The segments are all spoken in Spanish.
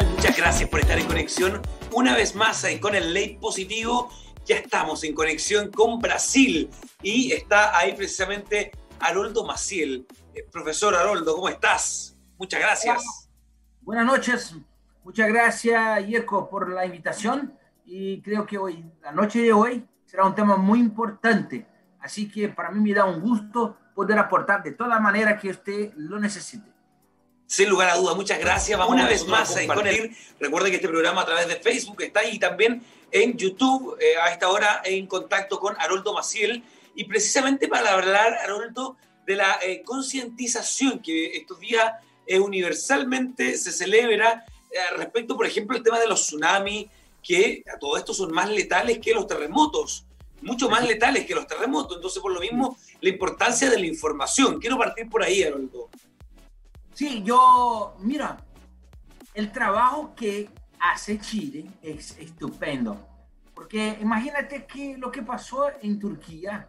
Muchas gracias por estar en conexión una vez más ahí con el late positivo. Ya estamos en conexión con Brasil y está ahí precisamente Haroldo Maciel. Eh, profesor Haroldo, ¿cómo estás? Muchas gracias. Buenas noches. Muchas gracias, Yerko, por la invitación. Y creo que hoy, la noche de hoy, será un tema muy importante. Así que para mí me da un gusto poder aportar de toda manera que usted lo necesite. Sin lugar a duda, muchas gracias. Vamos una vez más a compartir. Recuerde que este programa a través de Facebook está ahí también en YouTube, eh, a esta hora en contacto con Haroldo Maciel. Y precisamente para hablar, Haroldo, de la eh, concientización que estos días eh, universalmente se celebra respecto, por ejemplo, al tema de los tsunamis, que a todo esto son más letales que los terremotos, mucho más letales que los terremotos. Entonces, por lo mismo, la importancia de la información. Quiero partir por ahí, Haroldo. Sí, yo, mira, el trabajo que hace Chile es estupendo. Porque imagínate que lo que pasó en Turquía,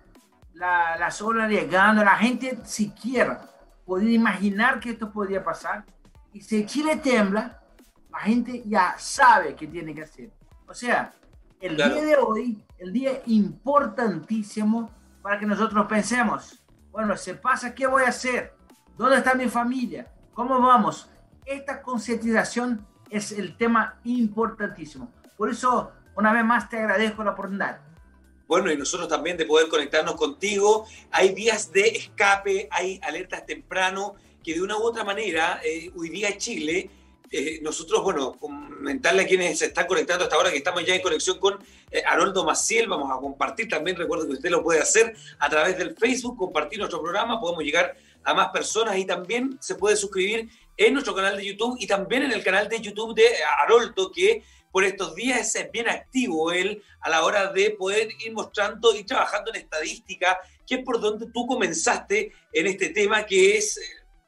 la, las olas llegando, la gente siquiera podía imaginar que esto podía pasar. Y si Chile tembla, la gente ya sabe qué tiene que hacer. O sea, el día de hoy, el día importantísimo para que nosotros pensemos, bueno, se pasa, ¿qué voy a hacer? ¿Dónde está mi familia? ¿Cómo vamos? Esta concientización es el tema importantísimo. Por eso, una vez más, te agradezco la oportunidad. Bueno, y nosotros también de poder conectarnos contigo. Hay vías de escape, hay alertas temprano que de una u otra manera, eh, hoy día Chile, eh, nosotros, bueno, comentarle a quienes se están conectando hasta ahora que estamos ya en conexión con eh, Haroldo Maciel, vamos a compartir también, recuerdo que usted lo puede hacer a través del Facebook, compartir nuestro programa, podemos llegar a más personas y también se puede suscribir en nuestro canal de YouTube y también en el canal de YouTube de Haroldo, que por estos días es bien activo él a la hora de poder ir mostrando y trabajando en estadística, que es por donde tú comenzaste en este tema que es eh,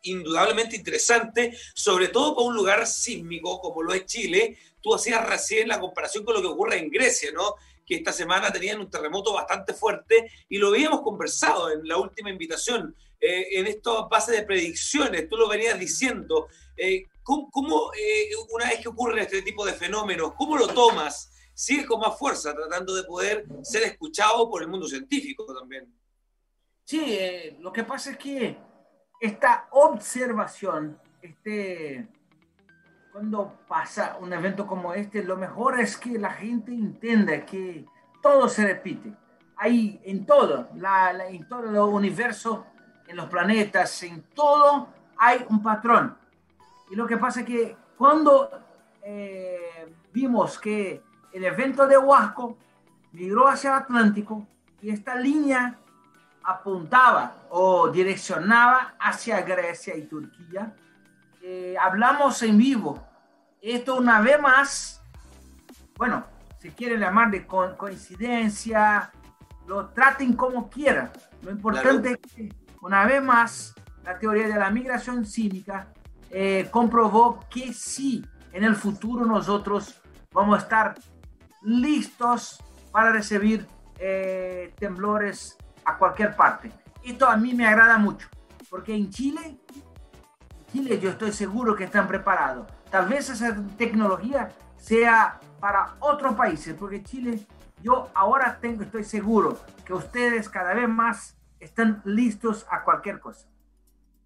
indudablemente interesante, sobre todo para un lugar sísmico como lo es Chile. Tú hacías recién la comparación con lo que ocurre en Grecia, ¿no? que esta semana tenían un terremoto bastante fuerte y lo habíamos conversado en la última invitación, eh, en esta base de predicciones, tú lo venías diciendo. Eh, ¿Cómo, eh, una vez que ocurre este tipo de fenómenos, cómo lo tomas? ¿Sigues con más fuerza tratando de poder ser escuchado por el mundo científico también? Sí, lo que pasa es que esta observación, este, cuando pasa un evento como este, lo mejor es que la gente entienda que todo se repite. Ahí, en todo, en todo el universo, en los planetas, en todo, hay un patrón. Y lo que pasa es que cuando eh, vimos que el evento de Huasco migró hacia el Atlántico y esta línea apuntaba o direccionaba hacia Grecia y Turquía, eh, hablamos en vivo. Esto una vez más, bueno, si quieren llamar de coincidencia, lo traten como quieran. Lo importante es que una vez más la teoría de la migración cínica eh, comprobó que sí, en el futuro nosotros vamos a estar listos para recibir eh, temblores a cualquier parte. Esto a mí me agrada mucho, porque en Chile Chile yo estoy seguro que están preparados. Tal vez esa tecnología sea para otros países, porque Chile, yo ahora tengo, estoy seguro que ustedes cada vez más están listos a cualquier cosa.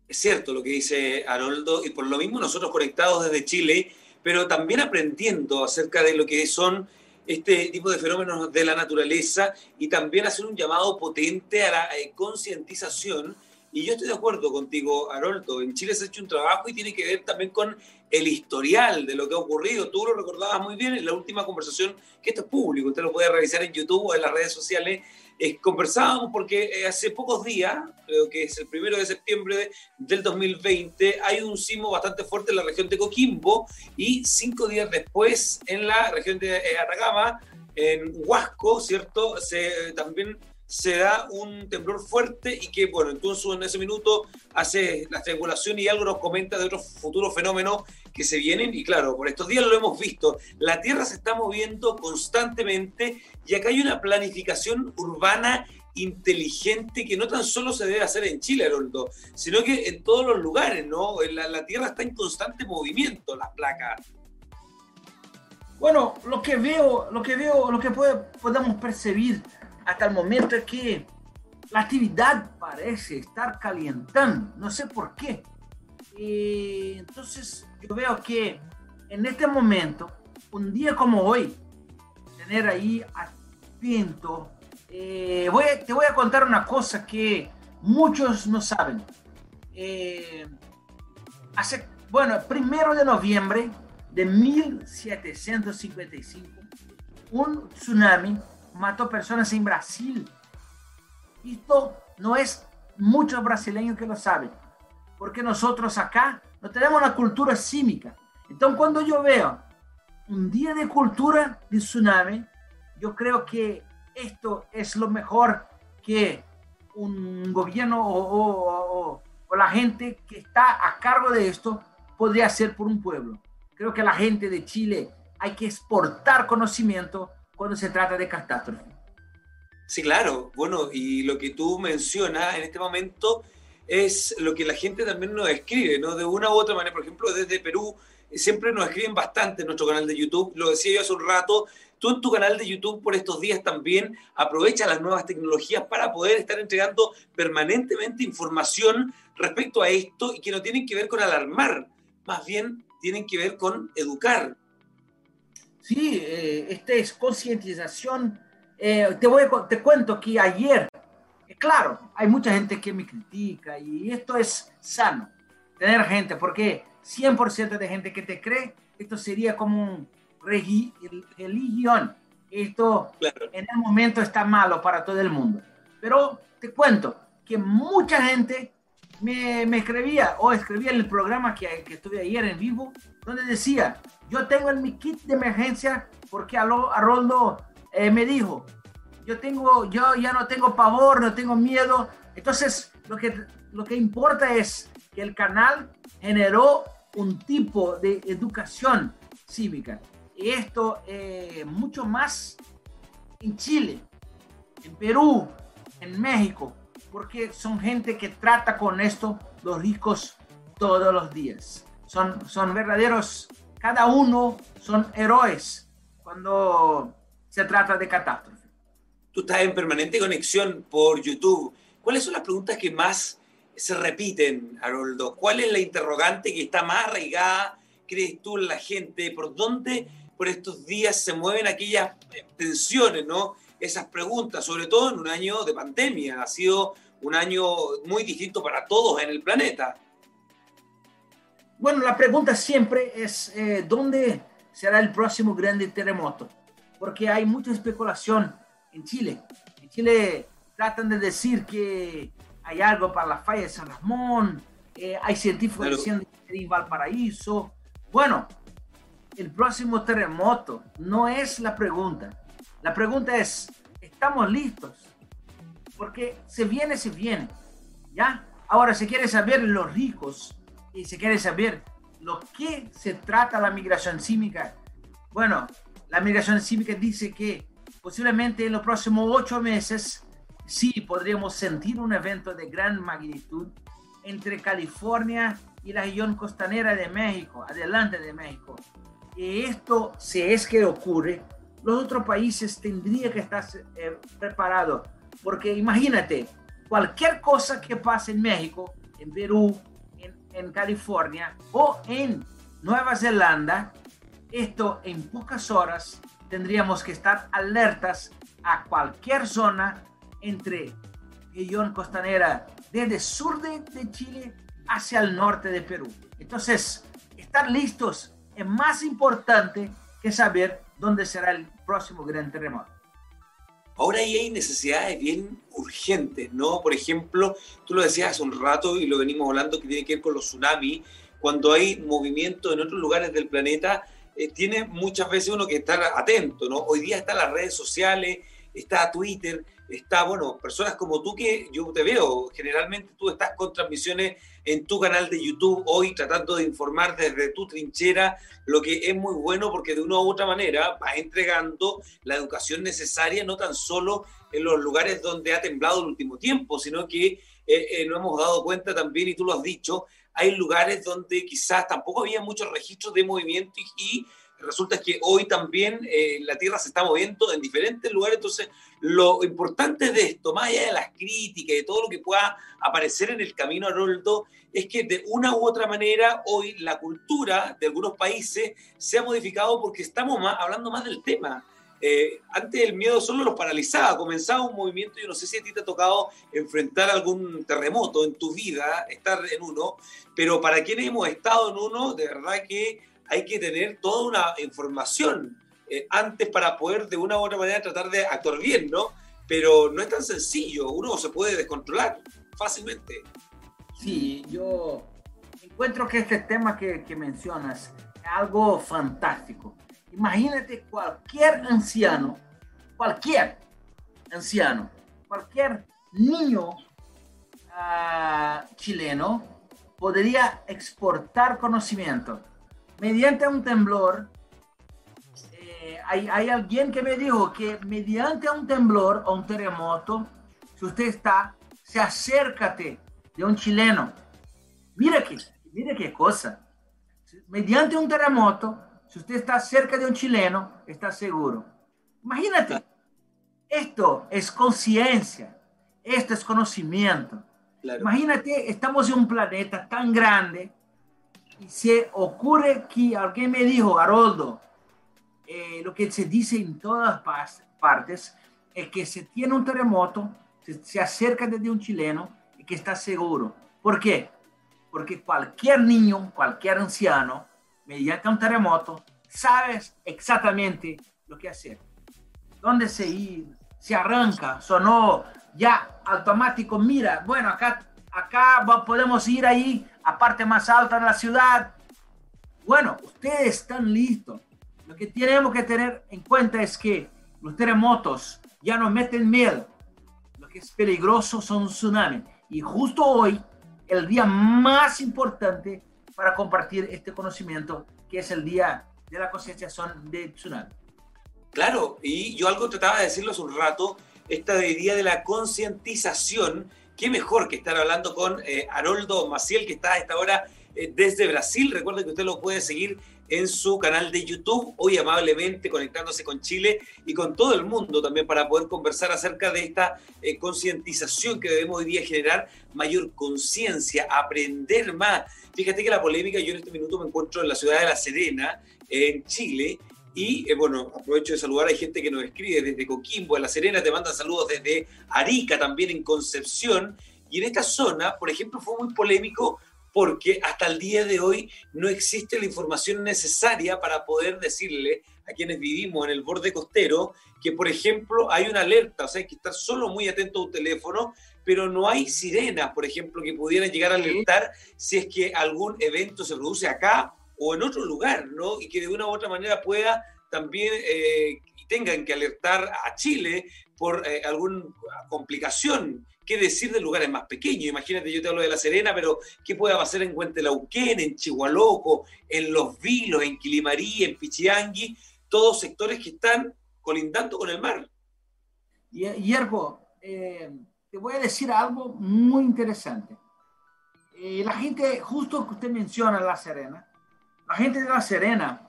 Es cierto lo que dice Haroldo, y por lo mismo nosotros conectados desde Chile, pero también aprendiendo acerca de lo que son este tipo de fenómenos de la naturaleza y también hacer un llamado potente a la eh, concientización y yo estoy de acuerdo contigo, Haroldo. En Chile se ha hecho un trabajo y tiene que ver también con el historial de lo que ha ocurrido. Tú lo recordabas muy bien en la última conversación, que esto es público, usted lo puede revisar en YouTube o en las redes sociales. conversábamos porque eh, hace pocos días, creo que es el primero de septiembre del 2020, hay un sismo bastante fuerte en la región de Coquimbo y cinco días después en la región de eh, Atacama, en Huasco, ¿cierto? Se, también se da un temblor fuerte y que, bueno, entonces en ese minuto hace la triangulación y algo nos comenta de otros futuros fenómenos que se vienen. Y claro, por estos días lo hemos visto, la Tierra se está moviendo constantemente y acá hay una planificación urbana inteligente que no tan solo se debe hacer en Chile, Haroldo, sino que en todos los lugares, ¿no? La, la Tierra está en constante movimiento, las placas. Bueno, lo que veo, lo que veo, lo que podemos percibir hasta el momento es que la actividad parece estar calentando, no sé por qué. Y entonces yo veo que en este momento, un día como hoy, tener ahí atento, eh, voy, te voy a contar una cosa que muchos no saben. Eh, hace, bueno, primero de noviembre de 1755, un tsunami mató personas en Brasil esto no es muchos brasileños que lo saben, porque nosotros acá no tenemos una cultura cívica. Entonces, cuando yo veo un día de cultura de tsunami, yo creo que esto es lo mejor que un gobierno o, o, la gente que está a cargo de esto podría hacer por un pueblo. Creo que la gente de Chile hay que exportar conocimiento cuando se trata de catástrofe. Sí, claro. Bueno, y lo que tú mencionas en este momento es lo que la gente también nos escribe, ¿no? De una u otra manera, por ejemplo, desde Perú siempre nos escriben bastante en nuestro canal de YouTube. Lo decía yo hace un rato, tú en tu canal de YouTube por estos días también aprovecha las nuevas tecnologías para poder estar entregando permanentemente información respecto a esto y que no tienen que ver con alarmar, más bien tienen que ver con educar. Sí, eh, esta es concientización eh, te, voy, te cuento que ayer, eh, claro, hay mucha gente que me critica y esto es sano, tener gente, porque 100% de gente que te cree, esto sería como un religión. Esto en el momento está malo para todo el mundo. Pero te cuento que mucha gente me, me escribía o escribía en el programa que, que, estuve ayer en vivo, donde decía, yo tengo el mi kit de emergencia porque a, lo, a Roldo eh, me dijo, yo, tengo, yo ya no tengo pavor, no tengo miedo. Entonces, lo que, lo que importa es que el canal generó un tipo de educación cívica. Y esto eh, mucho más en Chile, en Perú, en México, porque son gente que trata con esto los ricos todos los días. Son, son verdaderos, cada uno son héroes cuando se trata de catástrofe. Tú estás en permanente conexión por YouTube. ¿Cuáles son las preguntas que más se repiten, Haroldo? ¿Cuál es la interrogante que está más arraigada, crees tú, en la gente? ¿Por dónde por estos días se mueven aquellas tensiones, ¿no? Esas preguntas, sobre todo en un año de pandemia. Ha sido un año muy distinto para todos en el planeta. Bueno, la pregunta siempre es, eh, ¿dónde será el próximo grande terremoto? porque hay mucha especulación en Chile. En Chile tratan de decir que hay algo para la falla de San Ramón, eh, hay científicos diciendo que en Valparaíso. Bueno, el próximo terremoto no es la pregunta. La pregunta es, ¿estamos listos? Porque se viene, se viene. ¿Ya? Ahora, se quiere saber los ricos y se quiere saber lo que se trata la migración sísmica. Bueno, la migración cívica dice que posiblemente en los próximos ocho meses sí podríamos sentir un evento de gran magnitud entre California y la región costanera de México, adelante de México. Y esto, si es que ocurre, los otros países tendrían que estar eh, preparados, porque imagínate, cualquier cosa que pase en México, en Perú, en, California o en Nueva Zelanda, esto en pocas horas tendríamos que estar alertas a cualquier zona entre región costanera desde sur de, Chile hacia el norte de Perú. Entonces, estar listos es más importante que saber dónde será el próximo gran terremoto. Ahora ahí hay necesidades bien urgentes, ¿no? Por ejemplo, tú lo decías hace un rato y lo venimos hablando que tiene que ver con los tsunamis, cuando hay movimiento en otros lugares del planeta, eh, tiene muchas veces uno que estar atento, ¿no? Hoy día están las redes sociales, está Twitter, está, bueno, personas como tú que yo te veo, generalmente tú estás con transmisiones en tu canal de YouTube hoy tratando de informar desde tu trinchera, lo que es muy bueno porque de una u otra manera vas entregando la educación necesaria no tan solo en los lugares donde ha temblado el último tiempo, sino que eh, eh, nos hemos dado cuenta también, y tú lo has dicho, hay lugares donde quizás tampoco había muchos registros de movimiento y, resulta que hoy también eh, la Tierra se está moviendo en diferentes lugares, entonces lo importante de esto, más allá de las críticas y de todo lo que pueda aparecer en el camino a Roldo, es que de una u otra manera hoy la cultura de algunos países se ha modificado porque estamos más, hablando más del tema. Eh, antes el miedo solo los paralizaba, comenzaba un movimiento, yo no sé si a ti te ha tocado enfrentar algún terremoto en tu vida, estar en uno, pero para quienes hemos estado en uno, de verdad que hay que tener toda una información eh, antes para poder de una u otra manera tratar de actuar bien, ¿no? Pero no es tan sencillo, uno se puede descontrolar fácilmente. Sí, yo encuentro que este tema que, mencionas es algo fantástico. Imagínate cualquier anciano, cualquier anciano, cualquier niño uh, chileno podría exportar conocimiento mediante un temblor. Eh, hay, hay, alguien que me dijo que mediante un temblor o un terremoto, si usted está, se acércate de un chileno. Mira que, mira qué cosa. Mediante un terremoto, si usted está cerca de un chileno, está seguro. Imagínate, esto es conciencia, esto es conocimiento. Imagínate, estamos en un planeta tan grande se ocurre que alguien me dijo, Haroldo, eh, lo que se dice en todas partes es que se tiene un terremoto, se, se acerca desde un chileno y que está seguro. ¿Por qué? Porque cualquier niño, cualquier anciano, mediante un terremoto, sabes exactamente lo que hacer. ¿Dónde se ir? Se arranca, sonó ya automático, mira, bueno, acá, acá podemos ir ahí a parte más alta de la ciudad. Bueno, ustedes están listos. Lo que tenemos que tener en cuenta es que los terremotos ya no meten miedo. Lo que es peligroso son tsunamis. Y justo hoy, el día más importante para compartir este conocimiento, que es el día de la concienciación de tsunami. Claro, y yo algo trataba de decirlo hace un rato, esta día de la concientización qué mejor que estar hablando con eh, Haroldo Maciel, que está a esta hora eh, desde Brasil. Recuerden que usted lo puede seguir en su canal de YouTube, hoy amablemente conectándose con Chile y con todo el mundo también para poder conversar acerca de esta eh, concientización que debemos hoy día generar, mayor conciencia, aprender más. Fíjate que la polémica, yo en este minuto me encuentro en la ciudad de La Serena, en Chile, y eh, bueno, aprovecho de saludar, hay gente que nos escribe desde Coquimbo, en La Serena, te mandan saludos desde Arica, también en Concepción. Y en esta zona, por ejemplo, fue muy polémico porque hasta el día de hoy no existe la información necesaria para poder decirle a quienes vivimos en el borde costero que, por ejemplo, hay una alerta, o sea, hay que estar solo muy atento a un teléfono, pero no hay sirenas, por ejemplo, que pudieran llegar a alertar si es que algún evento se produce acá o en otro lugar, ¿no? Y que de una u otra manera pueda también eh, tengan que alertar a Chile por eh, alguna complicación. ¿Qué decir de lugares más pequeños? Imagínate, yo te hablo de La Serena, pero ¿qué puede pasar en Huentelauquén, en Chihualoco, en Los Vilos, en Quilimarí, en Pichiangui? Todos sectores que están colindando con el mar. Hierbo, eh, te voy a decir algo muy interesante. Eh, la gente, justo que usted menciona La Serena, la gente de La Serena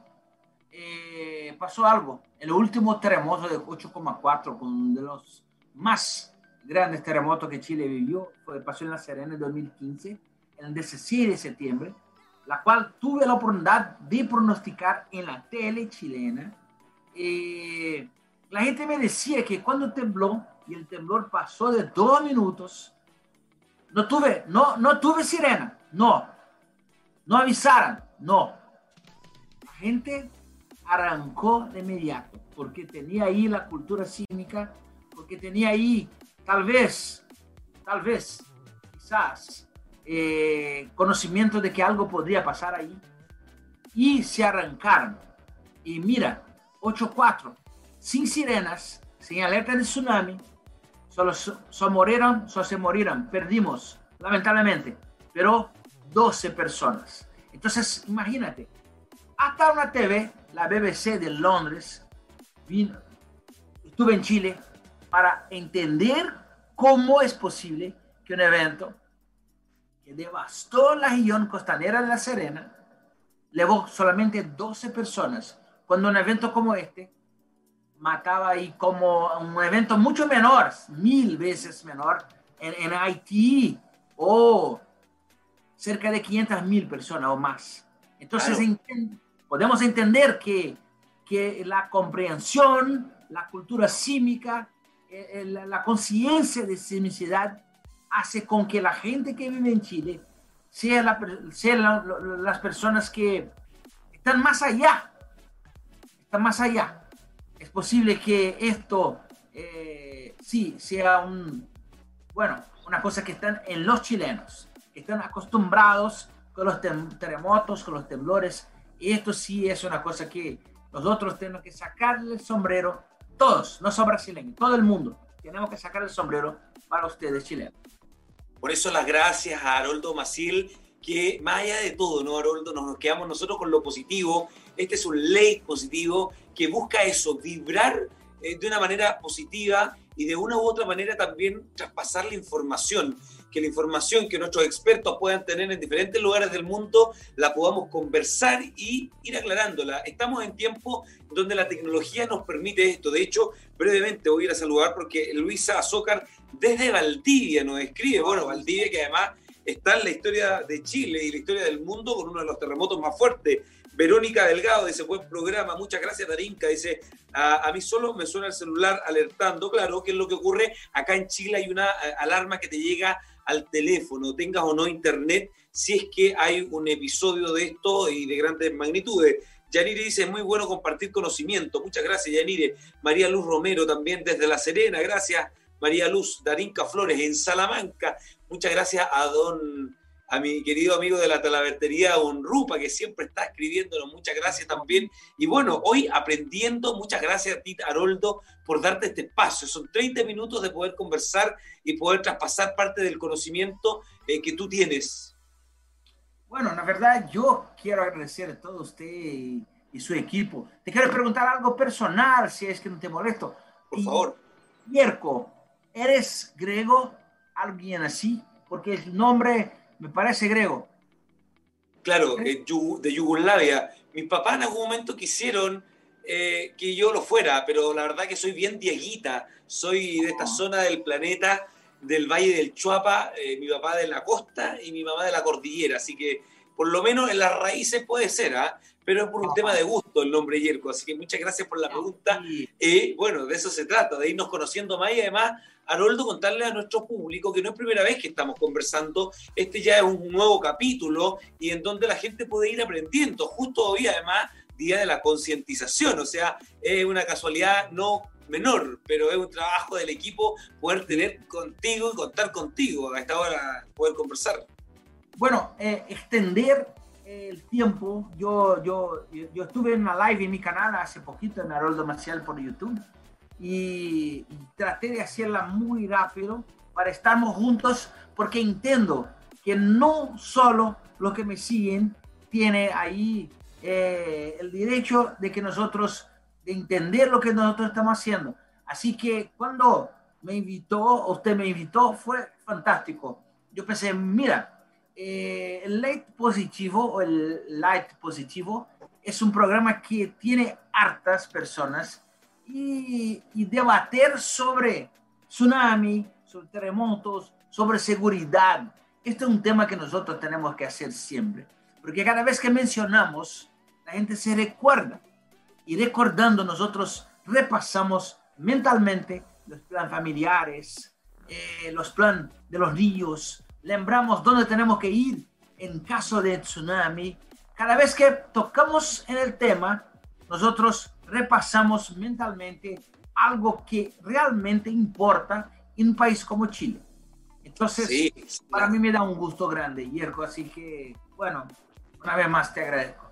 eh, pasó algo. El último terremoto de 8,4, uno de los más grandes terremotos que Chile vivió, pasó en La Serena en 2015, en el 16 de septiembre, la cual tuve la oportunidad de pronosticar en la tele chilena. Eh, la gente me decía que cuando tembló y el temblor pasó de dos minutos, no tuve, no, no tuve sirena, no, no avisaran, no, gente arrancó de inmediato, porque tenía ahí la cultura cívica, porque tenía ahí, tal vez, tal vez, quizás, eh, conocimiento de que algo podría pasar ahí, y se arrancaron. Y mira, 8-4, sin sirenas, sin alerta de tsunami, solo, solo murieron, solo se murieron, perdimos, lamentablemente, pero 12 personas. Entonces, imagínate, hasta una TV, la BBC de Londres, vino, estuve en Chile para entender cómo es posible que un evento que devastó la región costanera de La Serena, llevó solamente 12 personas cuando un evento como este mataba ahí como un evento mucho menor, mil veces menor, en, en Haití o cerca de 500 mil personas o más. Entonces podemos entender que, que la comprensión, la cultura sísmica, eh, eh, la, conciencia de sismicidad hace con que la gente que vive en Chile sea, la, las personas que están más allá, están más allá. Es posible que esto eh, sí sea un, bueno, una cosa que están en los chilenos, que están acostumbrados con los terremotos, con los temblores, y esto sí es una cosa que nosotros tenemos que sacarle el sombrero, todos, no solo brasileños, todo el mundo, tenemos que sacar el sombrero para ustedes chilenos. Por eso las gracias a Haroldo Maciel, que más allá de todo, ¿no, Haroldo? Nos quedamos nosotros con lo positivo. Este es un ley positivo que busca eso, vibrar eh, de una manera positiva y de una u otra manera también traspasar la información, que la información que nuestros expertos puedan tener en diferentes lugares del mundo la podamos conversar y ir aclarándola. Estamos en tiempo donde la tecnología nos permite esto. De hecho, brevemente voy a ir a saludar porque Luisa Azócar desde Valdivia nos escribe, bueno, Valdivia que además está en la historia de Chile y la historia del mundo con uno de los terremotos más fuertes Verónica Delgado dice, buen programa, muchas gracias Darinka, dice, a, mí solo me suena el celular alertando, claro, que es lo que ocurre, acá en Chile hay una eh, alarma que te llega al teléfono, tengas o no internet, si es que hay un episodio de esto y de grandes magnitudes. Yanire dice, es muy bueno compartir conocimiento. Muchas gracias, Yanire. María Luz Romero también desde La Serena, gracias. María Luz, Darinka Flores en Salamanca. Muchas gracias a don a mi querido amigo de la talavertería Rupa, que siempre está escribiéndonos. Muchas gracias también. Y bueno, hoy aprendiendo, muchas gracias a ti, Haroldo, por darte este espacio. Son 30 minutos de poder conversar y poder traspasar parte del conocimiento eh, que tú tienes. Bueno, la verdad, yo quiero agradecer a todo usted y, su equipo. Te quiero preguntar algo personal, si es que no te molesto. Por favor. Yerko, ¿eres griego? ¿Alguien así? Porque el nombre me parece griego. Claro, eh, de Yugoslavia. Mis papás en algún momento quisieron eh, que yo lo fuera, pero la verdad que soy bien dieguita. Soy de esta ah. zona del planeta, del Valle del Chuapa, eh, mi papá de la costa y mi mamá de la cordillera. Así que por lo menos en las raíces puede ser, ¿ah? pero es por un tema de gusto el nombre Yerko. Así que muchas gracias por la ah, pregunta. Y bueno, de eso se trata, de irnos conociendo más y además Haroldo, contarle a nuestro público que no es primera vez que estamos conversando, este ya es un nuevo capítulo y en donde la gente puede ir aprendiendo, justo hoy además, día de la concientización, o sea, es una casualidad no menor, pero es un trabajo del equipo poder tener contigo y contar contigo a esta hora, poder conversar. Bueno, eh, extender el tiempo, yo, yo, yo estuve en una live en mi canal hace poquito en Haroldo Marcial por YouTube y, traté de hacerla muy rápido para estarmos juntos porque entiendo que no solo los que me siguen tiene ahí eh, el derecho de que nosotros, de entender lo que nosotros estamos haciendo. Así que cuando me invitó, usted me invitó, fue fantástico. Yo pensé, mira, eh, el Light Positivo o el Light Positivo es un programa que tiene hartas personas y, debater sobre tsunami, sobre terremotos, sobre seguridad. Este es un tema que nosotros tenemos que hacer siempre, porque cada vez que mencionamos, la gente se recuerda y recordando nosotros repasamos mentalmente los planes familiares, eh, los planes de los niños, lembramos dónde tenemos que ir en caso de tsunami. Cada vez que tocamos en el tema, nosotros repasamos mentalmente algo que realmente importa en un país como Chile. Entonces, para mí me da un gusto grande, Yerko, así que, bueno, una vez más te agradezco.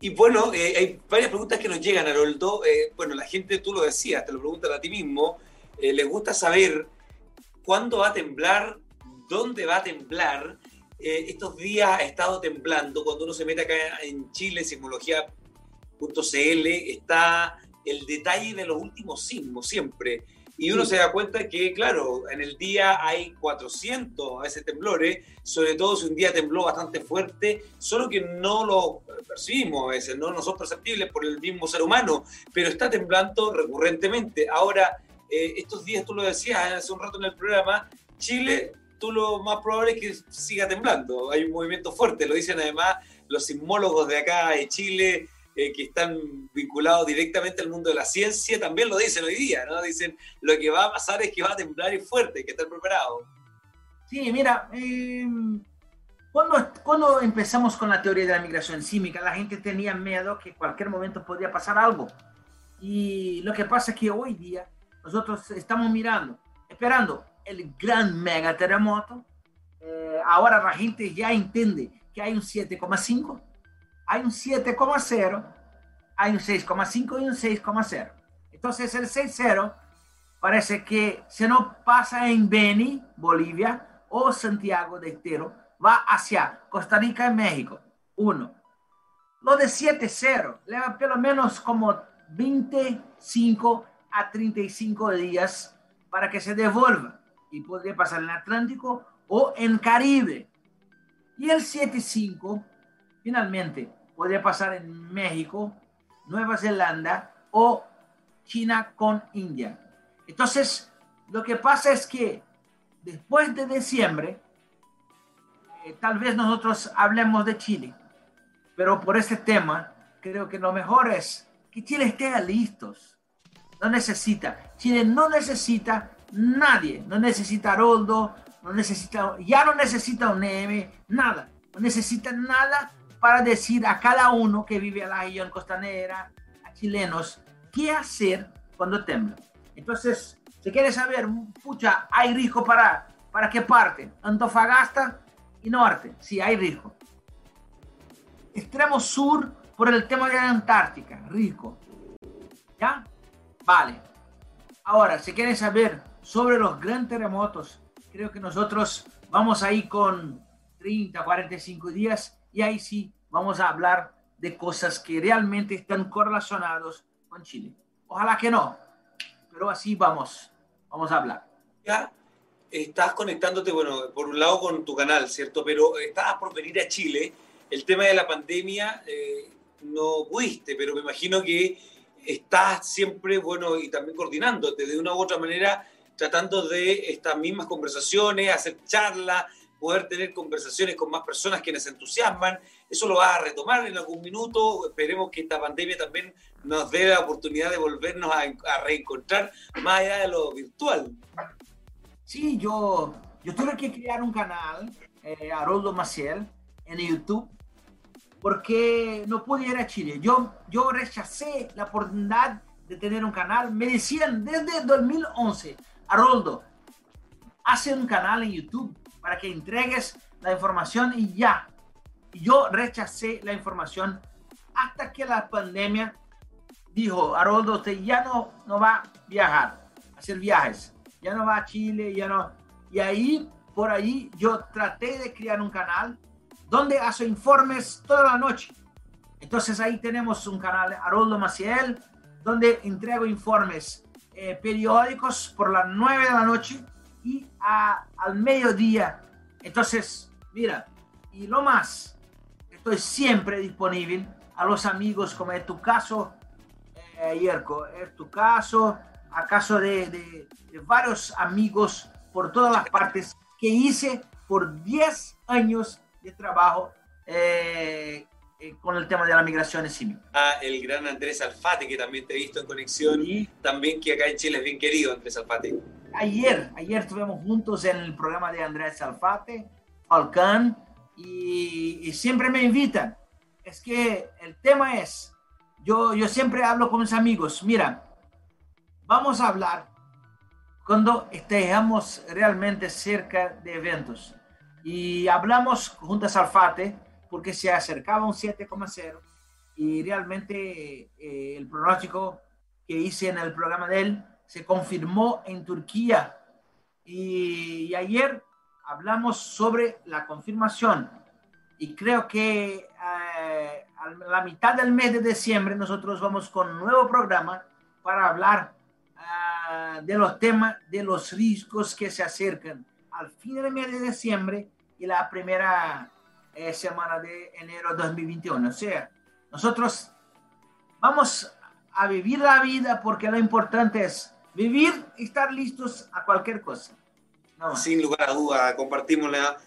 Y bueno, eh, hay varias preguntas que nos llegan, Haroldo. Eh, bueno, la gente, tú lo decías, te lo preguntan a ti mismo, eh, les gusta saber cuándo va a temblar, dónde va a temblar. estos días ha estado temblando, cuando uno se mete acá en Chile, Sismología.cl está el detalle de los últimos sismos siempre. y uno se da cuenta que, claro, en el día hay 400 a veces temblores, sobre todo si un día tembló bastante fuerte, solo que no lo percibimos a veces, no, no son perceptibles por el mismo ser humano, pero está temblando recurrentemente. Ahora, eh, estos días, tú lo decías hace un rato en el programa, Chile, tú lo más probable es que siga temblando. Hay un movimiento fuerte, lo dicen además los sismólogos de acá de Chile, eh, que están vinculados directamente al mundo de la ciencia, también lo dicen hoy día, ¿no? Dicen, lo que va a pasar es que va a temblar y fuerte, hay que estar preparado. Sí, mira, eh, cuando, cuando empezamos con la teoría de la migración sísmica, la gente tenía miedo que cualquier momento podría pasar algo. Y lo que pasa es que hoy día nosotros estamos mirando, esperando el gran mega terremoto. Eh, ahora la gente ya entiende que hay un 7,5 hay un 7,0, hay un 6,5 y un 6,0. Entonces el 6,0 parece que se no pasa en Beni, Bolivia, o Santiago de Estero, va hacia Costa Rica y México. Uno. Lo de 7,0 le va pelo menos como 25 a 35 días para que se devuelva y podría pasar en Atlántico o en Caribe. Y el 7,5 finalmente podría pasar en México, Nueva Zelanda o China con India. Entonces, lo que pasa es que después de diciembre, eh, tal vez nosotros hablemos de Chile, pero por este tema, creo que lo mejor es que Chile esté listos. No necesita, Chile no necesita nadie, no necesita Haroldo, no necesita, ya no necesita un nada, no necesita nada para decir a cada uno que vive a la región costanera, a chilenos, qué hacer cuando tembla. Entonces, si quieres saber, pucha, hay riesgo para, para qué parte, Antofagasta y norte, sí, hay riesgo. Extremo sur por el tema de la Antártica, rico. ¿Ya? Vale. Ahora, si quieren saber sobre los grandes terremotos, creo que nosotros vamos ahí con 30, 45 días y ahí sí vamos a hablar de cosas que realmente están correlacionados con Chile. Ojalá que no, pero así vamos, vamos a hablar. Ya estás conectándote, bueno, por un lado con tu canal, ¿cierto? Pero estabas por venir a Chile. El tema de la pandemia eh, no pudiste, pero me imagino que estás siempre, bueno, y también coordinándote de una u otra manera, tratando de estas mismas conversaciones, hacer charlas, poder tener conversaciones con más personas que nos entusiasman. Eso lo va a retomar en algún minuto. Esperemos que esta pandemia también nos dé la oportunidad de volvernos a, reencontrar más allá de lo virtual. Sí, yo, yo tuve que crear un canal, eh, Haroldo Maciel, en YouTube, porque no pude ir a Chile. Yo, yo rechacé la oportunidad de tener un canal. Me decían desde 2011, Haroldo, hace un canal en YouTube para que entregues la información y ya. Yo rechacé la información hasta que la pandemia dijo, Haroldo, usted ya no, no va a viajar, a hacer viajes, ya no va a Chile, ya no. Y ahí, por ahí, yo traté de crear un canal donde hace informes toda la noche. Entonces ahí tenemos un canal, Haroldo Maciel, donde entrego informes eh, periódicos por las 9 de la noche y al mediodía. Entonces, mira, y lo más, estoy siempre disponible a los amigos, como es tu caso, eh, Yerko, es tu caso, acaso de, de, de, varios amigos por todas las partes que hice por 10 años de trabajo eh, eh, con el tema de la migración en Ah, el gran Andrés Alfate, que también te he visto en conexión, y también que acá en Chile es bien querido, Andrés Alfate ayer, ayer estuvimos juntos en el programa de Andrés Salfate, Falcán, y, siempre me invitan. Es que el tema es, yo, yo siempre hablo con mis amigos, mira, vamos a hablar cuando estemos realmente cerca de eventos. Y hablamos junto a Salfate porque se acercaba un 7,0 y realmente eh, el pronóstico que hice en el programa de él se confirmó en Turquía. Y, ayer hablamos sobre la confirmación. Y creo que eh, a la mitad del mes de diciembre nosotros vamos con un nuevo programa para hablar ah, de los temas de los riesgos que se acercan al fin del mes de diciembre y la primera eh, semana de enero de 2021. O sea, nosotros vamos a vivir la vida porque lo importante es vivir y estar listos a cualquier cosa. Sin lugar a duda, compartimos la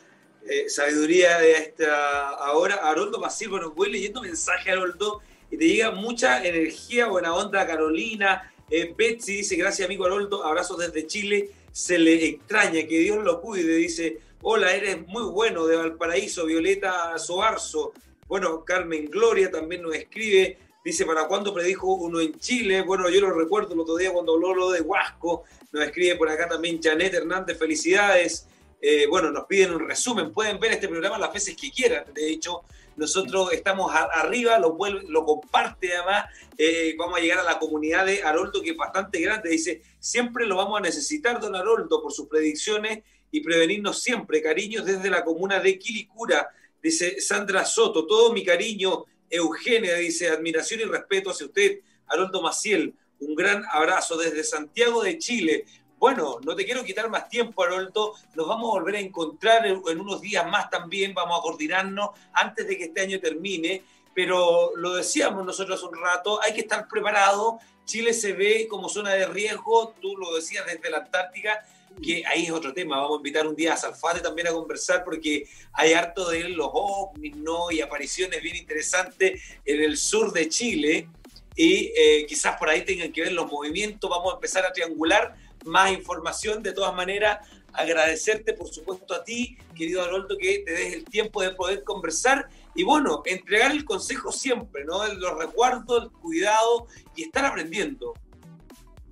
eh, sabiduría de esta ahora. Haroldo Pasivo, bueno, voy leyendo mensaje, Haroldo, y te llega mucha energía, buena onda, Carolina. Eh, Betsy dice, gracias amigo Haroldo, abrazos desde Chile. Se le extraña, que Dios lo cuide. Dice, hola, eres muy bueno de Valparaíso, Violeta Soarzo. Bueno, Carmen Gloria también nos escribe, dice, ¿para cuándo predijo uno en Chile? Bueno, yo lo recuerdo el otro día cuando habló lo de Huasco. Nos escribe por acá también Janet Hernández, felicidades. Eh, bueno, nos piden un resumen. Pueden ver este programa las veces que quieran. De hecho, nosotros estamos arriba, lo, lo comparte además. Eh, vamos a llegar a la comunidad de Haroldo, que es bastante grande. Dice, siempre lo vamos a necesitar, don Haroldo, por sus predicciones y prevenirnos siempre. Cariños desde la comuna de Quilicura, dice Sandra Soto. Todo mi cariño, Eugenia, dice, admiración y respeto hacia usted, Haroldo Maciel. Un gran abrazo desde Santiago de Chile. Bueno, no te quiero quitar más tiempo, Haroldo. Nos vamos a volver a encontrar en, unos días más también. Vamos a coordinarnos antes de que este año termine. Pero lo decíamos nosotros un rato, hay que estar preparado. Chile se ve como zona de riesgo, tú lo decías desde la Antártica, que ahí es otro tema. Vamos a invitar un día a Salfate también a conversar porque hay harto de los ovnis, ¿no? Y apariciones bien interesantes en el sur de Chile. Y eh, quizás por ahí tengan que ver los movimientos. Vamos a empezar a triangular más información. De todas maneras, agradecerte, por supuesto, a ti, querido Haroldo, que te des el tiempo de poder conversar y bueno, entregar el consejo siempre, ¿no? Los resguardos, el cuidado y estar aprendiendo.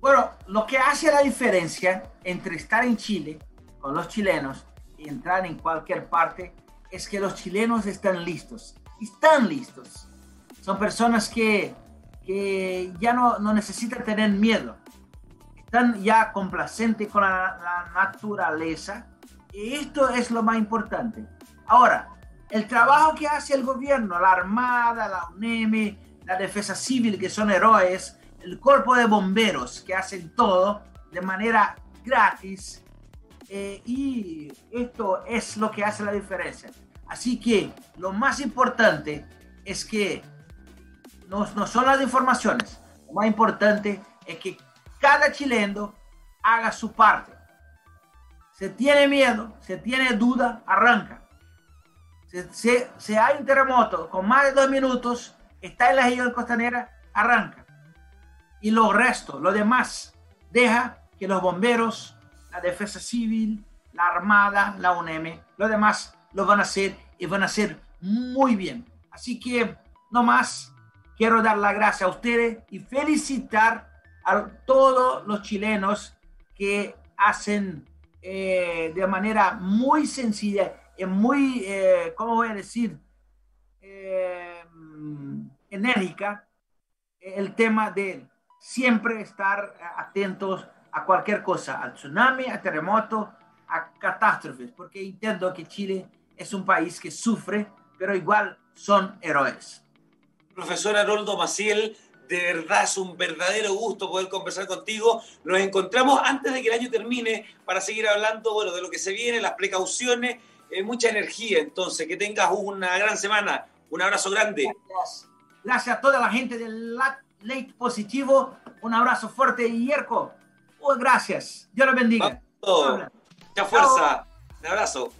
Bueno, lo que hace la diferencia entre estar en Chile con los chilenos y entrar en cualquier parte es que los chilenos están listos. Están listos. Son personas que, que ya no, no necesitan tener miedo están ya complacentes con la, naturaleza. Y esto es lo más importante. Ahora, el trabajo que hace el gobierno, la Armada, la UNEM, la Defensa Civil, que son héroes, el cuerpo de bomberos, que hacen todo de manera gratis. Eh, y esto es lo que hace la diferencia. Así que lo más importante es que no, no son las informaciones, lo más importante es que cada chileno haga su parte. Se tiene miedo, se tiene duda, arranca. Si, hay un terremoto con más de dos minutos, está en la región costanera, arranca. Y lo resto, lo demás, deja que los bomberos, la defensa civil, la armada, la UNEM, lo demás lo van a hacer y van a hacer muy bien. Así que, no más, quiero dar las gracias a ustedes y felicitar a todos los chilenos que hacen eh, de manera muy sencilla y muy, eh, ¿cómo voy a decir? Eh, enérgica el tema de siempre estar atentos a cualquier cosa, al tsunami, al terremoto, a catástrofes, porque entiendo que Chile es un país que sufre, pero igual son héroes. Profesor Haroldo Maciel, de verdad es un verdadero gusto poder conversar contigo. Nos encontramos antes de que el año termine para seguir hablando bueno, de lo que se viene, las precauciones, eh, mucha energía. Entonces, que tengas una gran semana. Un abrazo grande. Gracias, Gracias a toda la gente del Late Positivo. Un abrazo fuerte, y Oh, gracias. Dios los bendiga. Mucha fuerza. Un abrazo.